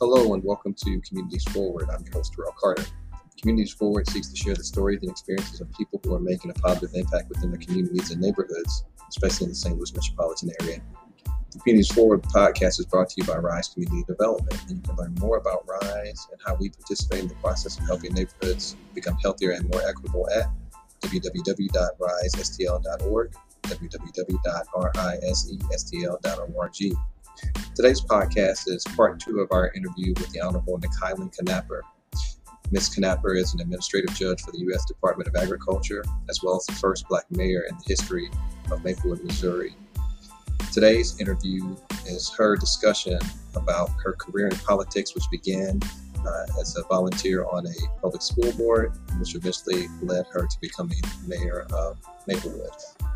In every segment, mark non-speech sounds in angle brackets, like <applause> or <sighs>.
Hello and welcome to Communities Forward. I'm your host, Terrell Carter. Communities Forward seeks to share the stories and experiences of people who are making a positive impact within their communities and neighborhoods, especially in the St. Louis metropolitan area. The Communities Forward podcast is brought to you by Rise Community Development, and you can learn more about Rise and how we participate in the process of helping neighborhoods become healthier and more equitable at www.risestl.org, www.risestl.org. Today's podcast is part two of our interview with the Honorable Nikylan Knapper. Ms. Knapper is an administrative judge for the U.S. Department of Agriculture, as well as the first black mayor in the history of Maplewood, Missouri. Today's interview is her discussion about her career in politics, which began uh, as a volunteer on a public school board, which eventually led her to becoming mayor of Maplewood.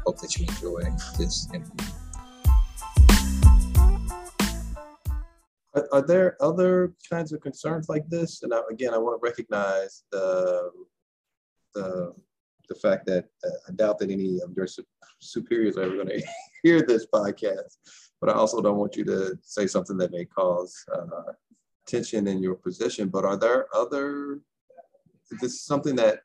Hope that you enjoy this interview. Are, are there other kinds of concerns like this? And I, again, I want to recognize the the the fact that uh, I doubt that any of your su- superiors are ever going <laughs> to hear this podcast, but I also don't want you to say something that may cause uh, tension in your position. But are there other? Is this something that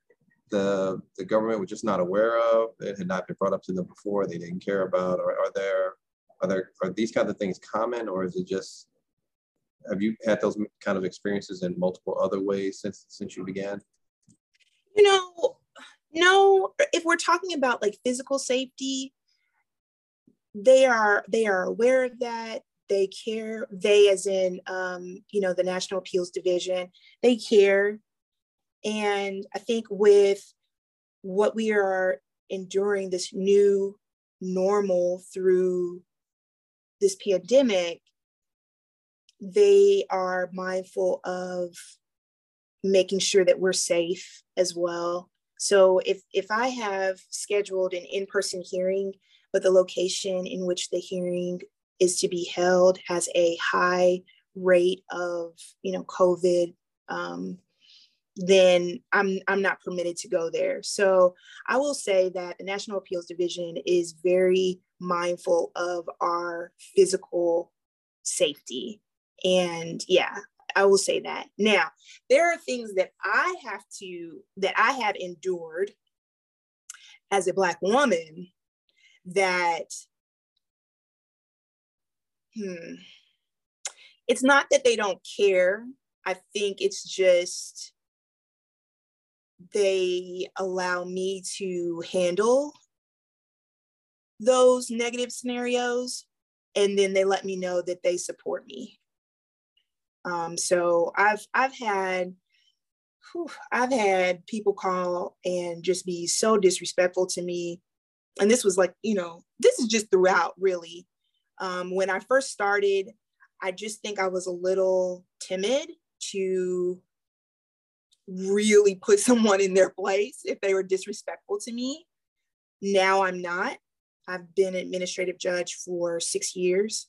the the government was just not aware of? It had not been brought up to them before. They didn't care about. Or are there are there are these kinds of things common, or is it just have you had those kind of experiences in multiple other ways since since you began? You know, no. If we're talking about like physical safety, they are they are aware of that. They care. They, as in, um, you know, the National Appeals Division, they care. And I think with what we are enduring, this new normal through this pandemic, they are mindful of making sure that we're safe as well. So if if I have scheduled an in-person hearing, but the location in which the hearing is to be held has a high rate of you know COVID, um, then I'm I'm not permitted to go there. So I will say that the National Appeals Division is very mindful of our physical safety and yeah, I will say that. Now, there are things that I have to, that I have endured as a Black woman that, hmm, it's not that they don't care. I think it's just they allow me to handle those negative scenarios and then they let me know that they support me um, so I've I've had whew, I've had people call and just be so disrespectful to me. And this was like, you know, this is just throughout really. Um, when I first started, I just think I was a little timid to really put <laughs> someone in their place if they were disrespectful to me. Now I'm not. I've been administrative judge for six years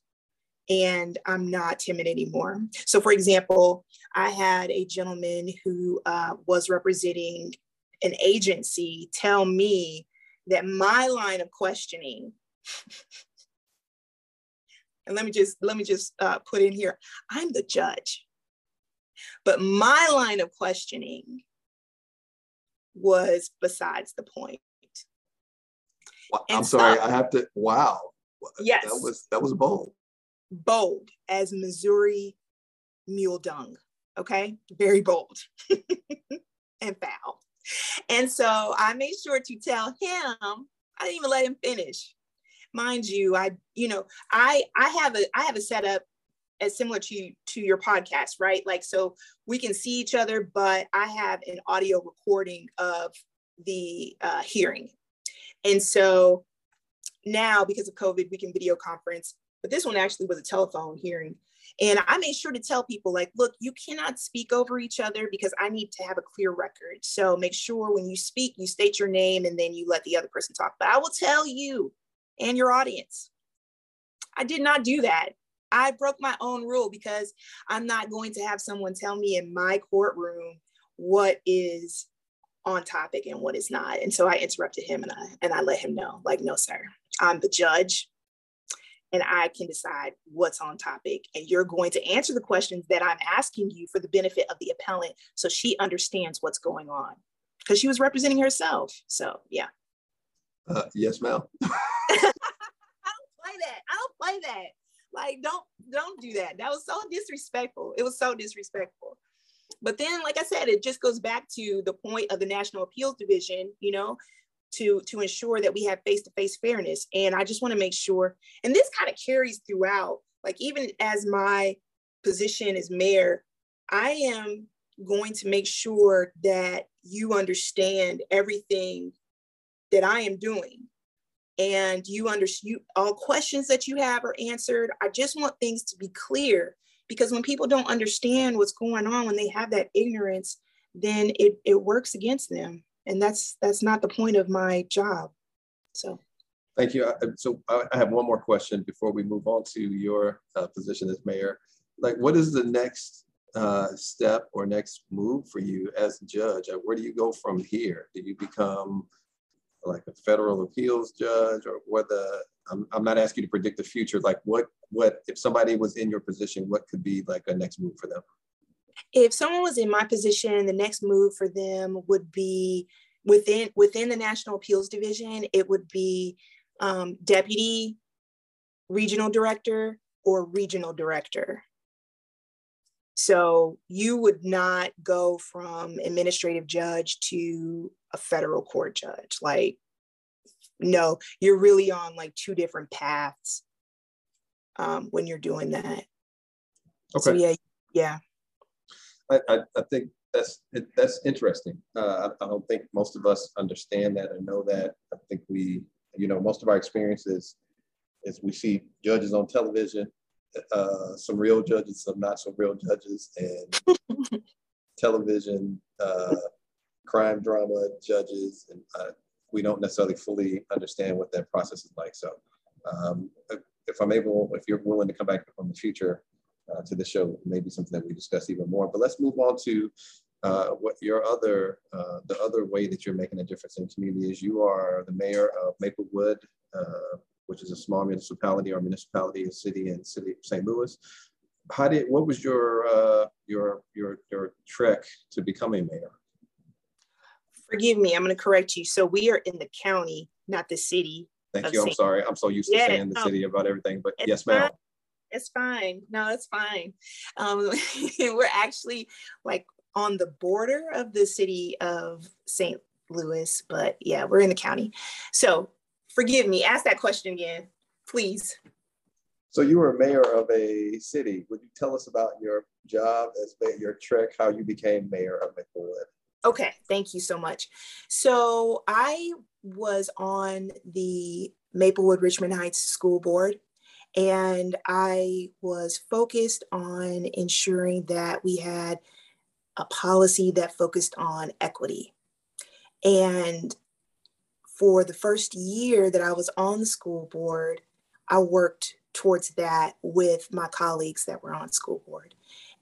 and I'm not timid anymore. So, for example, I had a gentleman who uh, was representing an agency tell me that my line of questioning, <laughs> and let me just let me just uh, put in here, I'm the judge, but my line of questioning was besides the point. I'm sorry, I have to. Wow. Yes, that was that was bold bold as Missouri mule dung. Okay, very bold <laughs> and foul. And so I made sure to tell him, I didn't even let him finish. Mind you, I, you know, I I have a I have a setup as similar to to your podcast, right? Like so we can see each other, but I have an audio recording of the uh, hearing. And so now because of COVID, we can video conference but this one actually was a telephone hearing. And I made sure to tell people, like, look, you cannot speak over each other because I need to have a clear record. So make sure when you speak, you state your name and then you let the other person talk. But I will tell you and your audience, I did not do that. I broke my own rule because I'm not going to have someone tell me in my courtroom what is on topic and what is not. And so I interrupted him and I and I let him know, like, no, sir, I'm the judge and I can decide what's on topic. And you're going to answer the questions that I'm asking you for the benefit of the appellant so she understands what's going on because she was representing herself. So, yeah. Uh, yes, ma'am. <laughs> I don't play that. I don't play that. Like, don't don't do that. That was so disrespectful. It was so disrespectful. But then, like I said, it just goes back to the point of the National Appeals Division. You know, to to ensure that we have face-to-face fairness. And i just want to make sure and this kind of carries throughout like even as my position as mayor i am going to make sure that you understand everything that i am doing. And you understand all questions that you have are answered. I just want things to be clear because when people don't understand what's going on when they have that ignorance then it, it works against them and that's that's not the point of my job. So. Thank you. So i have one more question before we move on to your uh, position as mayor. Like what is the next uh, step or next move for you as a judge where do you go from here? Do you become like a federal appeals judge or whether I'm, I'm not asking you to predict the future. Like what what if somebody was in your position what could be like a next move for them if someone was in my position, the next move for them would be within within the National Appeals Division. It would be um, deputy regional director or regional director. So you would not go from administrative judge to a federal court judge. Like, no, you're really on like two different paths um, when you're doing that. Okay. So yeah, yeah. I, I, I think that's it, that's interesting. Uh, I, I, don't think most of us understand that and know that. I think we, you know, most of our experiences is we see judges on television, uh, some real judges, some not so real judges, and <laughs> television uh, crime drama judges, and uh, we don't necessarily fully understand what that process is like. So, um, if I'm able, if you're willing to come back in the future uh, to the show. Maybe something that we discuss even more. But let's move on to uh, what your other, uh, the other way that you're making a difference in the community is you are the mayor of Maplewood, uh, which is a small municipality or municipality, a city in city of St. Louis. How did, what was your, uh, your, your, your trek to becoming mayor? Forgive me, I'm going to correct you. So we are in the county, not the city. Thank you. I'm sorry. I'm so used to yeah, saying the no, city about everything, but yes, ma'am it's fine. No, it's fine. Um, <laughs> we're actually like on the border of the city of St. Louis, but yeah, we're in the county. So forgive me, ask that question again, please. So you were mayor of a city. Would you tell us about your job as mayor, your trek, how you became mayor of Maplewood? Okay, thank you so much. So I was on the Maplewood Richmond Heights School Board and I was focused on ensuring that we had a policy that focused on equity. And for the first year that I was on the school board, I worked towards that with my colleagues that were on school board.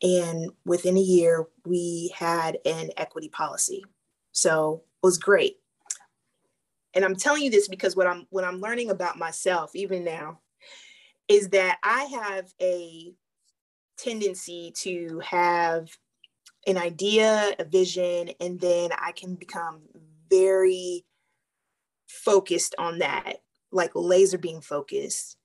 And within a year, we had an equity policy. So it was great. And I'm telling you this because what I'm what I'm learning about myself, even now, is that I have a tendency to have an idea, a vision, and then I can become very focused on that, like laser beam focused.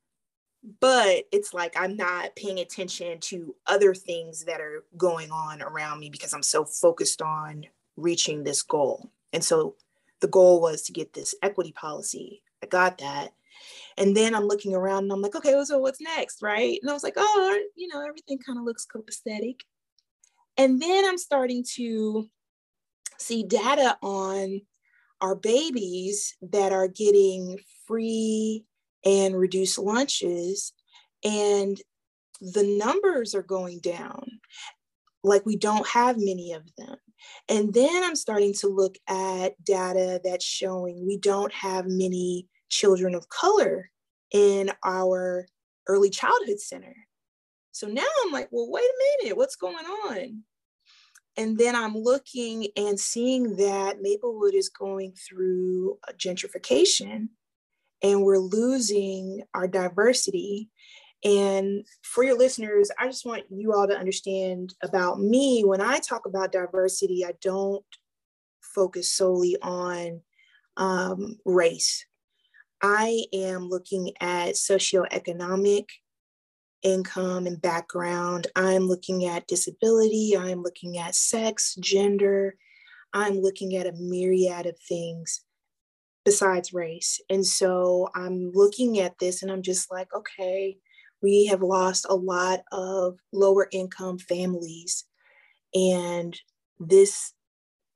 But it's like I'm not paying attention to other things that are going on around me because I'm so focused on reaching this goal. And so the goal was to get this equity policy. I got that. And then I'm looking around and I'm like, okay, so what's next? Right. And I was like, oh, you know, everything kind of looks copacetic. And then I'm starting to see data on our babies that are getting free and reduced lunches. And the numbers are going down. Like we don't have many of them. And then I'm starting to look at data that's showing we don't have many children of color in our early childhood center. So now I'm like, well, wait a minute, what's going on? And then I'm looking and seeing that Maplewood is going through gentrification. and we're losing our diversity. And for your listeners, I just want you all to understand about me. When I talk about diversity, I don't focus solely on um, race. I am looking at socioeconomic income and background. I'm looking at disability. I'm looking at sex, gender. I'm looking at a myriad of things besides race. And so I'm looking at this and I'm just like, okay, we have lost a lot of lower income families. And this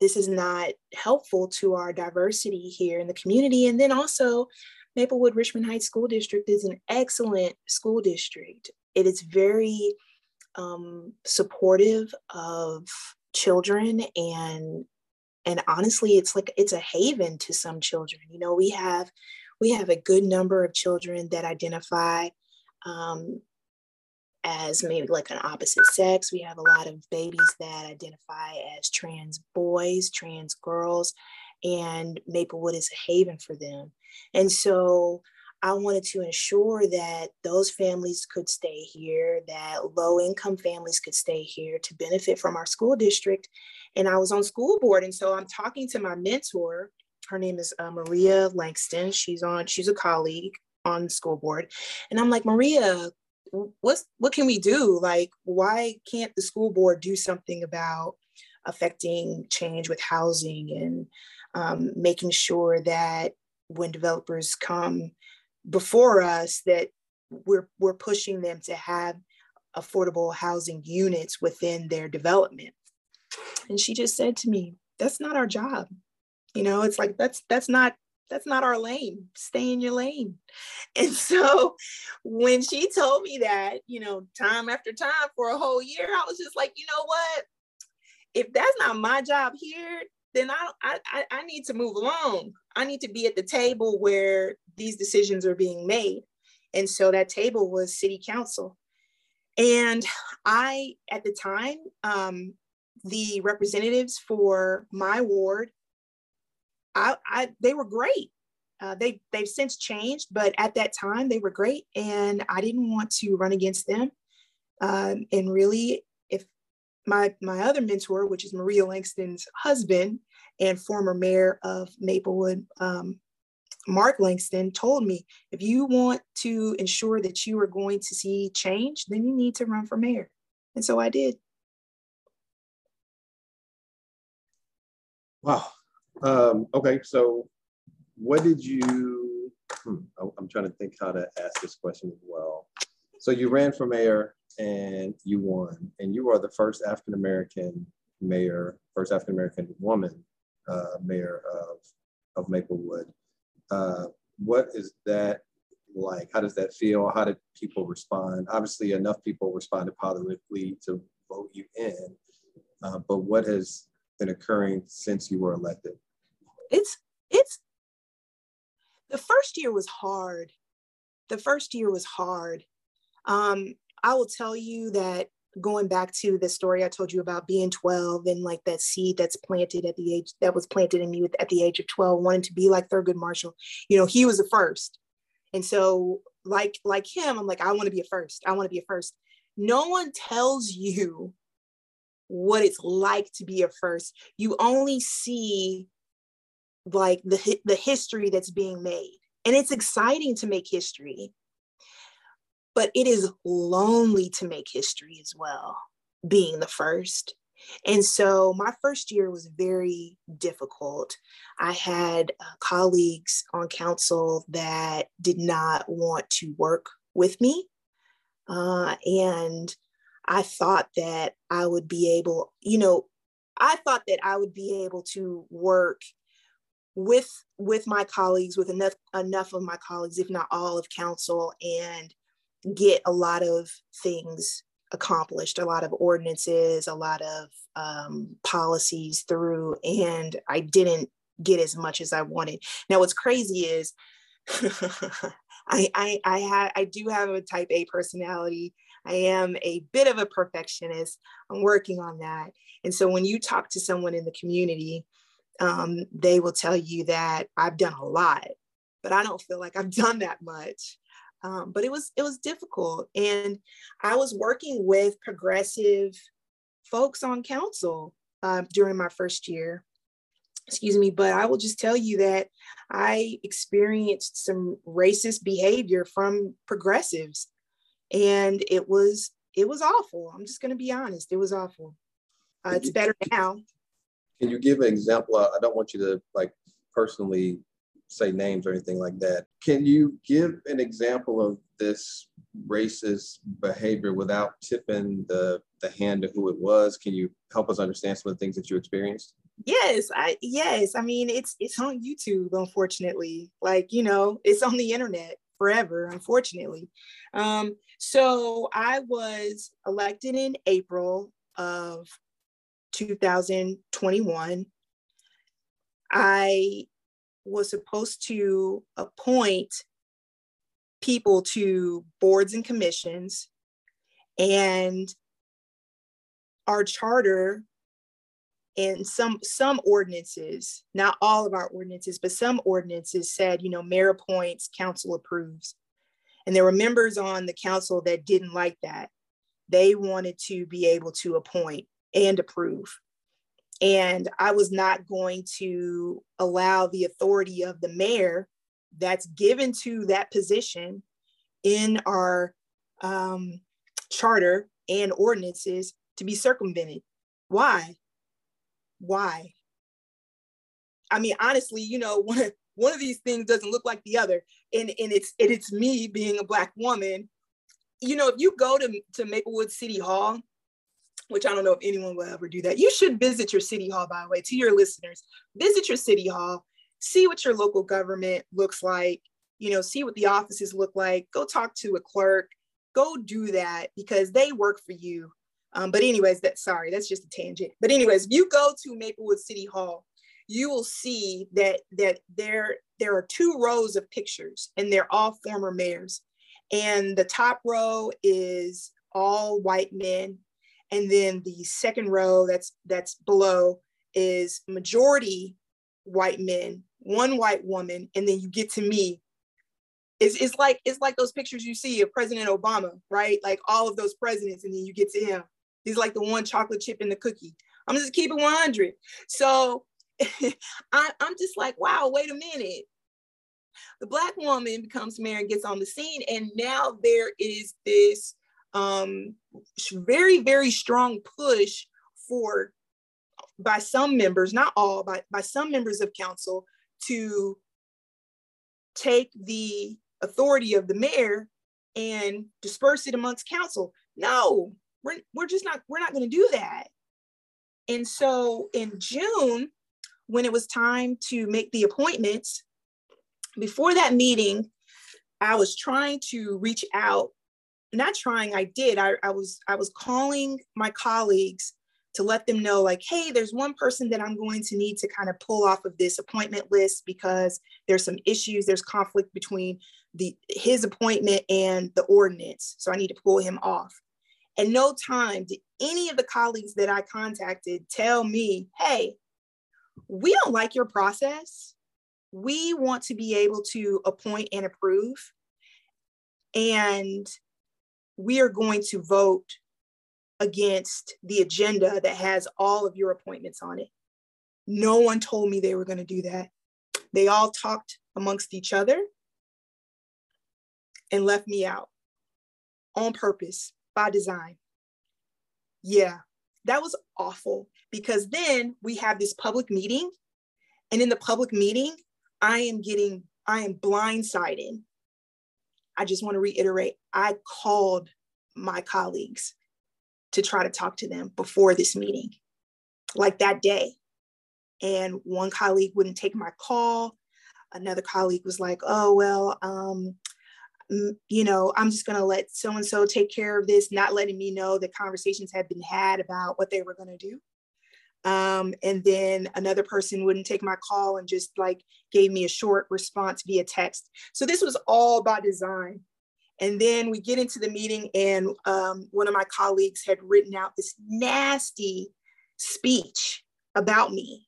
this is not helpful to our diversity here in the community. And then also, Maplewood Richmond Heights School District is an excellent school district. It is very um, supportive of children and and honestly it's like it's a haven to some children you know we have we have a good number of children that identify um, as maybe like an opposite sex. We have a lot of babies that identify as trans boys, trans girls, and Maplewood is a haven for them. And so I wanted to ensure that those families could stay here, that low income families could stay here to benefit from our school district. And I was on school board. And so I'm talking to my mentor. Her name is uh, Maria Langston. She's on, she's a colleague on the school board. And I'm like, Maria, what's what can we do? Like, why can't the school board do something about affecting change with housing and um, making sure that when developers come before us that we're we're pushing them to have affordable housing units within their development and she just said to me that's not our job you know it's like that's that's not that's not our lane. Stay in your lane. And so when she told me that, you know, time after time for a whole year, I was just like, you know what? If that's not my job here, then I, I, I need to move along. I need to be at the table where these decisions are being made. And so that table was city council. And I, at the time, um, the representatives for my ward I, I they were great. Uh, they they've since changed, but at that time they were great, and I didn't want to run against them. Um, and really, if my my other mentor, which is Maria Langston's husband and former mayor of Maplewood, um, Mark Langston, told me, if you want to ensure that you are going to see change, then you need to run for mayor, and so I did. Wow, um, okay, so what did you, hmm, I'm trying to think how to ask this question as well. So you ran for mayor and you won, and you are the first African American mayor, first African American woman uh, mayor of, of Maplewood. Uh, what is that like? How does that feel? How did people respond? Obviously, enough people responded positively to vote you in, uh, but what has been occurring since you were elected? It's it's the first year was hard. The first year was hard. Um, I will tell you that going back to the story I told you about being 12 and like that seed that's planted at the age that was planted in me at the age of 12, wanting to be like Thurgood Marshall. You know, he was the first. And so like like him, I'm like, I want to be a first. I want to be a first. No one tells you what it's like to be a first. You only see like the the history that's being made. And it's exciting to make history but it is lonely to make history as well being the first. And so my first year was very difficult. I had uh, colleagues on council that did not want to work with me uh, and i thought that i would be able you know i thought that i would be able to work with with my colleagues with enough enough of my colleagues if not all of council and get a lot of things accomplished a lot of ordinances a lot of um, policies through and i didn't get as much as i wanted now what's crazy is <laughs> I, I I I do have a type A personality. I am a bit of a perfectionist. I'm working on that. And so when you talk to someone in the community um, they will tell you that I've done a lot. but I don't feel like I've <laughs> done that much. Um, but it was it was difficult, and I was working with progressive folks on council uh, during my first year. Excuse me, but I will just tell you that I experienced some racist behavior from progressives, and it was it was awful. I'm just going to be honest. It was awful. Uh, it's better now. Can you give an example? I don't want you to like personally say names or anything like that. Can you give an example of this racist behavior without tipping the, the hand of who it was? Can you help us understand some of the things that you experienced? Yes, I yes. I mean, it's it's on YouTube, unfortunately. Like, you know, it's on the internet forever, unfortunately. Um, so I was elected in April of 2021. I was supposed to appoint people to boards and commissions and our charter and some some ordinances not all of our ordinances but some ordinances said you know mayor appoints council approves and there were members on the council that didn't like that they wanted to be able to appoint and approve and I was not going to allow the authority of the mayor that's given to that position in our um, charter and ordinances to be circumvented. Why? Why? I mean, honestly, you know, <laughs> one of, one of these things doesn't look like the other, and and it's and it's me being a black woman. You know, if you go to to Maplewood City Hall which I don't know if anyone will ever do that. You should visit your city hall, by the way, to your listeners. Visit your city hall, see what your local government looks like, you know, see what the offices look like. Go talk to a clerk, go do that because they work for you. Um, but anyways, that sorry, that's just a tangent. But anyways, if you go to Maplewood City Hall, you will see that that there there are two rows of pictures, and they're all former mayors. And the top row is all white men and then the second row that's that's below is majority white men one white woman and then you get to me. It's, it's like it's like those pictures you see of president obama right? Like all of those presidents and then you get to him. He's like the one chocolate chip in the cookie. I'm just keeping 100 so <laughs> I, i'm just like wow wait a minute. The black woman becomes mayor and gets on the scene and now there is this um, very, very strong push for by some members, not all, but by some members of council to take the authority of the mayor and disperse it amongst council. No, we're, we're just not, we're not going to do that. And so in June, when it was time to make the appointments, before that meeting, I was trying to reach out not trying i did. I, I was i was calling my colleagues to let them know like hey there's one person that i'm going to need to kind of pull off of this appointment list because there's some issues there's conflict between the his appointment and the ordinance so i need to pull him off. And no time did any of the colleagues that i contacted tell me hey we don't like your process. We want to be able to appoint and approve. And we are going to vote against the agenda that has all of your appointments on it. No one told me they were going to do that. They all talked amongst each other and left me out on purpose by design. Yeah, that was awful because then we have this public meeting, and in the public meeting, I am getting, I am blindsided I just want to reiterate I called my colleagues to try to talk to them before this meeting, like that day. And one colleague wouldn't take my call. Another colleague was like, oh, well, um, you know, I'm just going to let so and so take care of this, not letting me know that conversations had been had about what they were going to do. Um, and then another person wouldn't take my call and just like gave me a short response via text. So this was all by design. And then we get into the meeting, and um, one of my colleagues had written out this nasty speech about me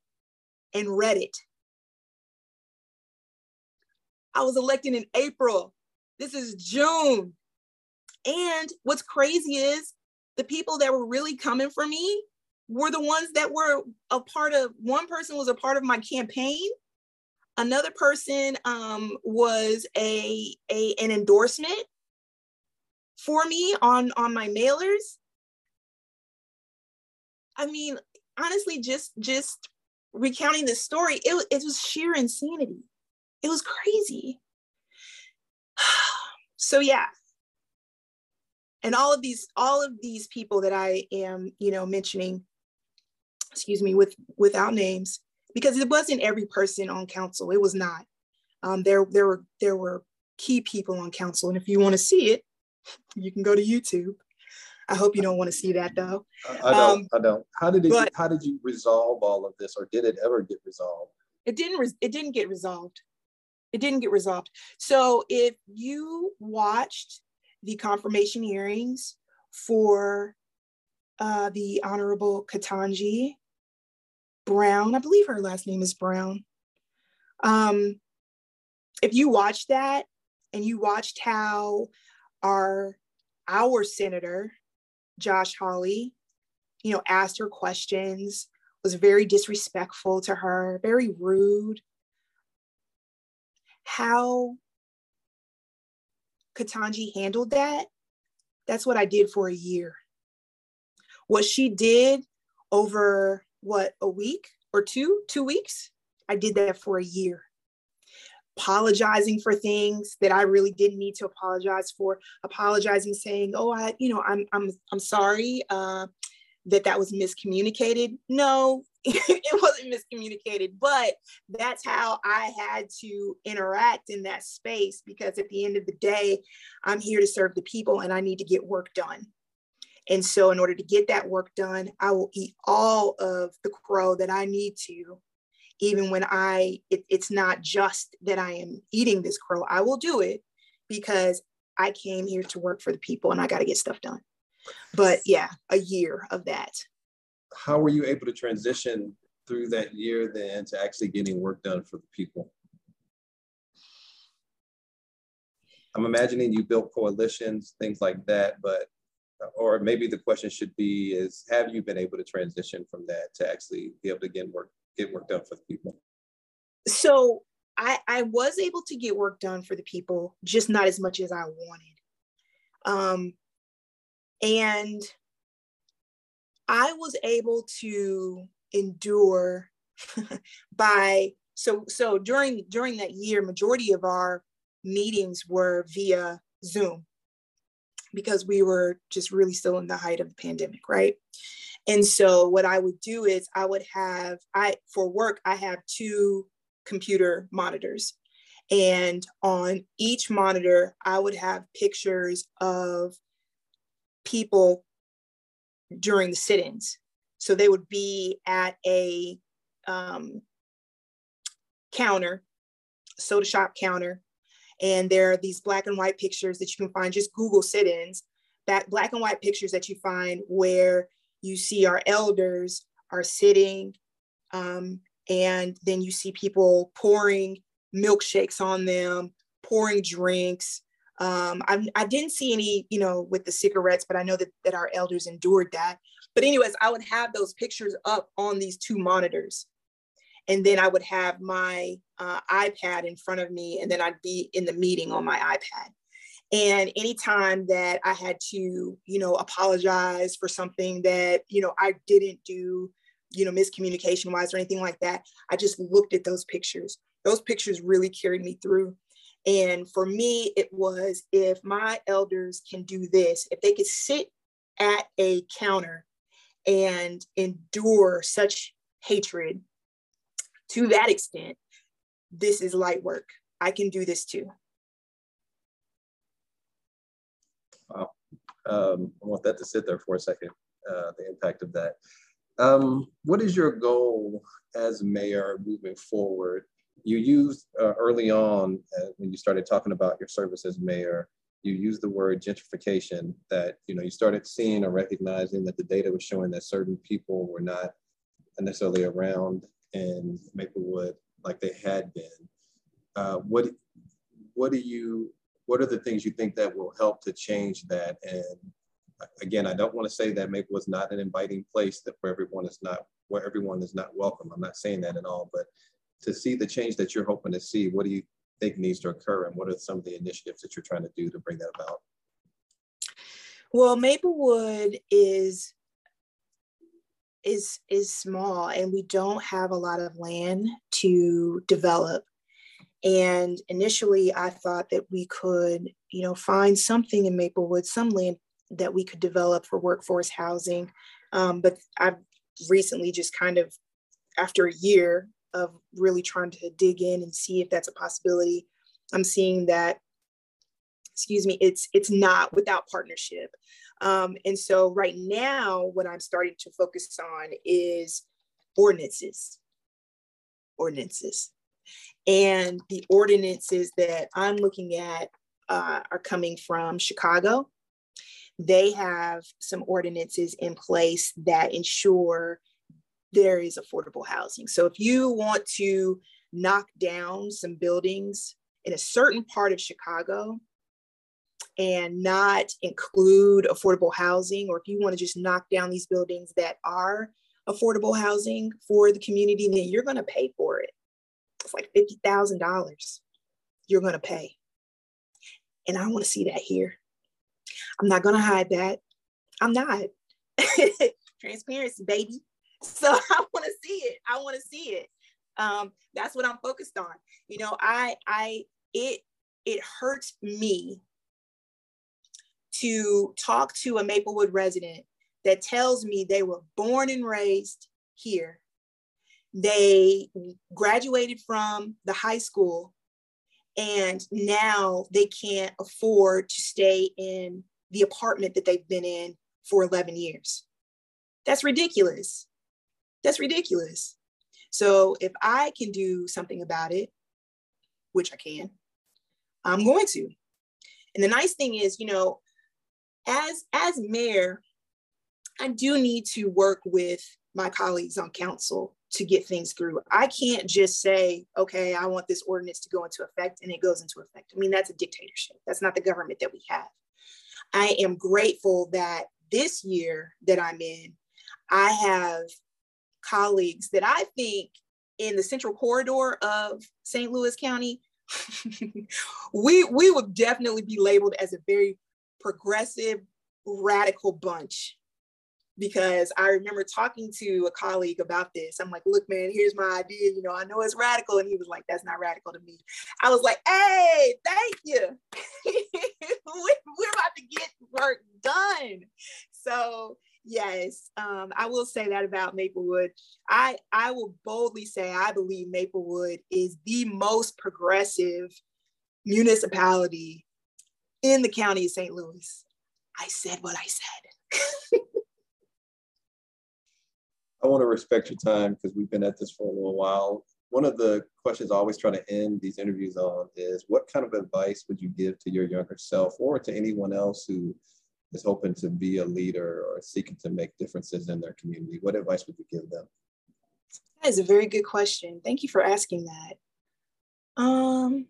and read it. I was elected in April. This is June. And what's crazy is the people that were really coming for me were the ones that were a part of one person was a part of my campaign. Another person um, was a, a an endorsement for me on on my mailers. I mean honestly just just recounting this story it, it was sheer insanity. It was crazy. <sighs> So yeah. And all of these all of these people that i am you know mentioning excuse me with without names because it wasn't every person on council. It was not. Um, there there were there were key people on council and if you want to see it you can go to youtube. I hope you don't want to see that though. I don't um, i don't. How did it but, how did you resolve all of this or did it ever get resolved? It didn't re- it didn't get resolved. It didn't get resolved. So if you watched the confirmation hearings for uh, the Honorable Ketanji Brown. I believe her last name is Brown. Um, if you watched that and you watched how our our senator Josh Hawley, you know, asked her questions, was very disrespectful to her, very rude. How Ketanji handled that, that's what I did for a year. What she did over what, a week or two, two weeks, I did that for a year. Apologizing for things that I really didn't need to apologize for, apologizing, saying, "Oh, I, you know, I'm, I'm, I'm sorry uh, that that was miscommunicated." No, <laughs> it wasn't miscommunicated, but that's how I had to interact in that space because at the end of the day, I'm here to serve the people and I need to get work done. And so, in order to get that work done, I will eat all of the crow that I need to, even when I, it, it's not just that I am eating this crow, I will do it because I came here to work for the people and I got to get stuff done. But yeah, a year of that how were you able to transition through that year then to actually getting work done for the people? I'm imagining you built coalitions, things like that, but or maybe the question should be is have you been able to transition from that to actually be able to get work get work done for the people? So I, I was able to get work done for the people, just not as much as I wanted. Um, and I was able to endure <laughs> by so so during during that year majority of our meetings were via Zoom because we were just really still in the height of the pandemic, right? And so what I would do is I would have I for work I have two computer monitors and on each monitor I would have pictures of people during the sit-ins. So they would be at a um, counter, soda shop counter, and there are these black and white pictures that you can find. Just Google sit-ins, that black and white pictures that you find where you see our elders are sitting, um, and then you see people pouring milkshakes on them, pouring drinks, um, I, I didn't see any, you know, with the cigarettes, but I know that, that our elders endured that. But anyways, I would have those pictures up on these two monitors. And then I would have my uh, iPad in front of me, and then I'd be in the meeting on my iPad. And anytime that I had to, you know, apologize for something that, you know, I didn't do, you know, miscommunication wise or anything like that, I just looked at those pictures. Those pictures really carried me through. And for me, it was if my elders can do this, if they could sit at a counter and endure such hatred to that extent, this is light work. I can do this too. Wow. Um, I want that to sit there for a second, uh, the impact of that. Um, what is your goal as mayor moving forward? you used uh, early on uh, when you started talking about your service as mayor, you used the word gentrification that, you know, you started seeing or recognizing that the data was showing that certain people were not necessarily around in Maplewood like they had been. Uh, what, what do you, what are the things you think that will help to change that? And again, I don't want to say that Maple was not an inviting place that where everyone is not, where everyone is not welcome. I'm not saying that at all, but to see the change that you're hoping to see, what do you think needs to occur and what are some of the initiatives that you're trying to do to bring that about? Well, Maplewood is is is small and we don't have a lot of land to develop. And initially i thought that we could you know find something in maplewood some land that we could develop for workforce housing. Um, but i've recently just kind of after a year of really trying to dig in and see if that's a possibility i'm seeing that excuse me it's it's not without partnership um, and so right now, what I'm starting to focus on is ordinances. Ordinances. And the ordinances that I'm looking at uh, are coming from Chicago. They have some ordinances in place that ensure there is affordable housing. So if you want to knock down some buildings in a certain part of Chicago, and not include affordable housing, or if you want to just knock down these buildings that are affordable housing for the community, then you're going to pay for it. It's like $50,000 you're going to pay. And I want to see that here. I'm not going to hide that. I'm not. <laughs> Transparency, baby. So <laughs> I want to see it. I want to see it. Um, that's what I'm focused on. You know, I, I, it, it hurts me to talk to a Maplewood resident that tells me they were born and raised here. They graduated from the high school and now they can't afford to stay in the apartment that they've been in for 11 years. That's ridiculous. That's ridiculous. So if I can do something about it, which I can, I'm going to. And the nice thing is, you know, as as mayor, I do need to work with my colleagues on council to get things through. I can't just say, okay, I want this ordinance to go into effect and it goes into effect. I mean, that's a dictatorship. That's not the government that we have. I am grateful that this year that I'm in, I have colleagues that I think in the central corridor of St. Louis County, <laughs> we, we would definitely be labeled as a very progressive, radical bunch. Because I remember talking to a colleague about this. I'm like, look, man, here's my idea. You know, I know it's radical. And he was like, that's not radical to me. I was like, hey, thank you. <laughs> We're about to get work done. So, yes um, i will say that about maplewood i i will boldly say i believe maplewood is the most progressive municipality in the county of St. Louis. I said what I said. I want to respect your time because we've been at this for a little while. One of the questions I always try to end these interviews on is what kind of advice would you give to your younger self or to anyone else who is hoping to be a leader or seeking to make differences in their community? What advice would you give them? That is a very good question. Thank you for asking that. Um,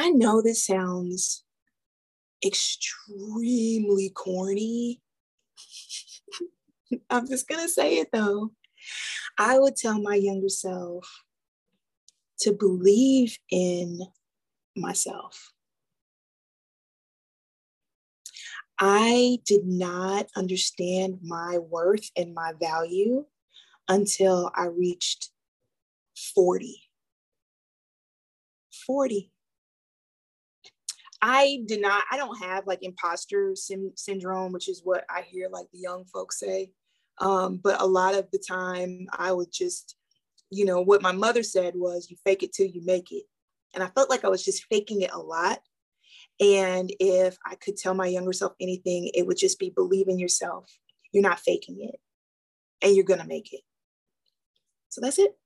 I know this sounds extremely corny. <laughs> I'm just going to say it though. I would tell my younger self to believe in myself. I did not understand my worth and my value until I reached 40. 40. I did not, I don't have like imposter sim- syndrome, which is what I hear like the young folks say. Um, but a lot of the time I would just, you know, what my mother said was you fake it till you make it. And I felt like I was just faking it a lot. And if I could tell my younger self anything, it would just be believe in yourself. You're not faking it and you're going to make it. So that's it.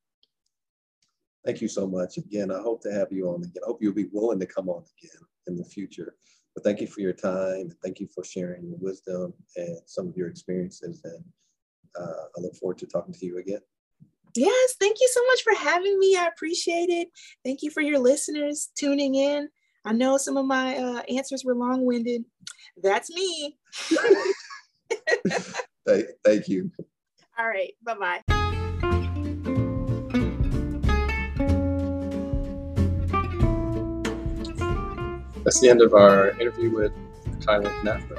Thank you so much. Again, I hope to have you on again. I hope you'll be willing to come on again in the future. But thank you for your time. And Thank you for sharing your wisdom and some of your experiences. And uh, I look forward to talking to you again. Yes, thank you so much for having me. I appreciate it. Thank you for your listeners tuning in. I know some of my uh, answers were long winded. That's me. <laughs> thank, thank you. All right. Bye bye. That's the end of our interview with Kylan Knapper.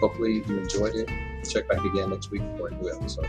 Hopefully you enjoyed it. Check back again next week for a new episode.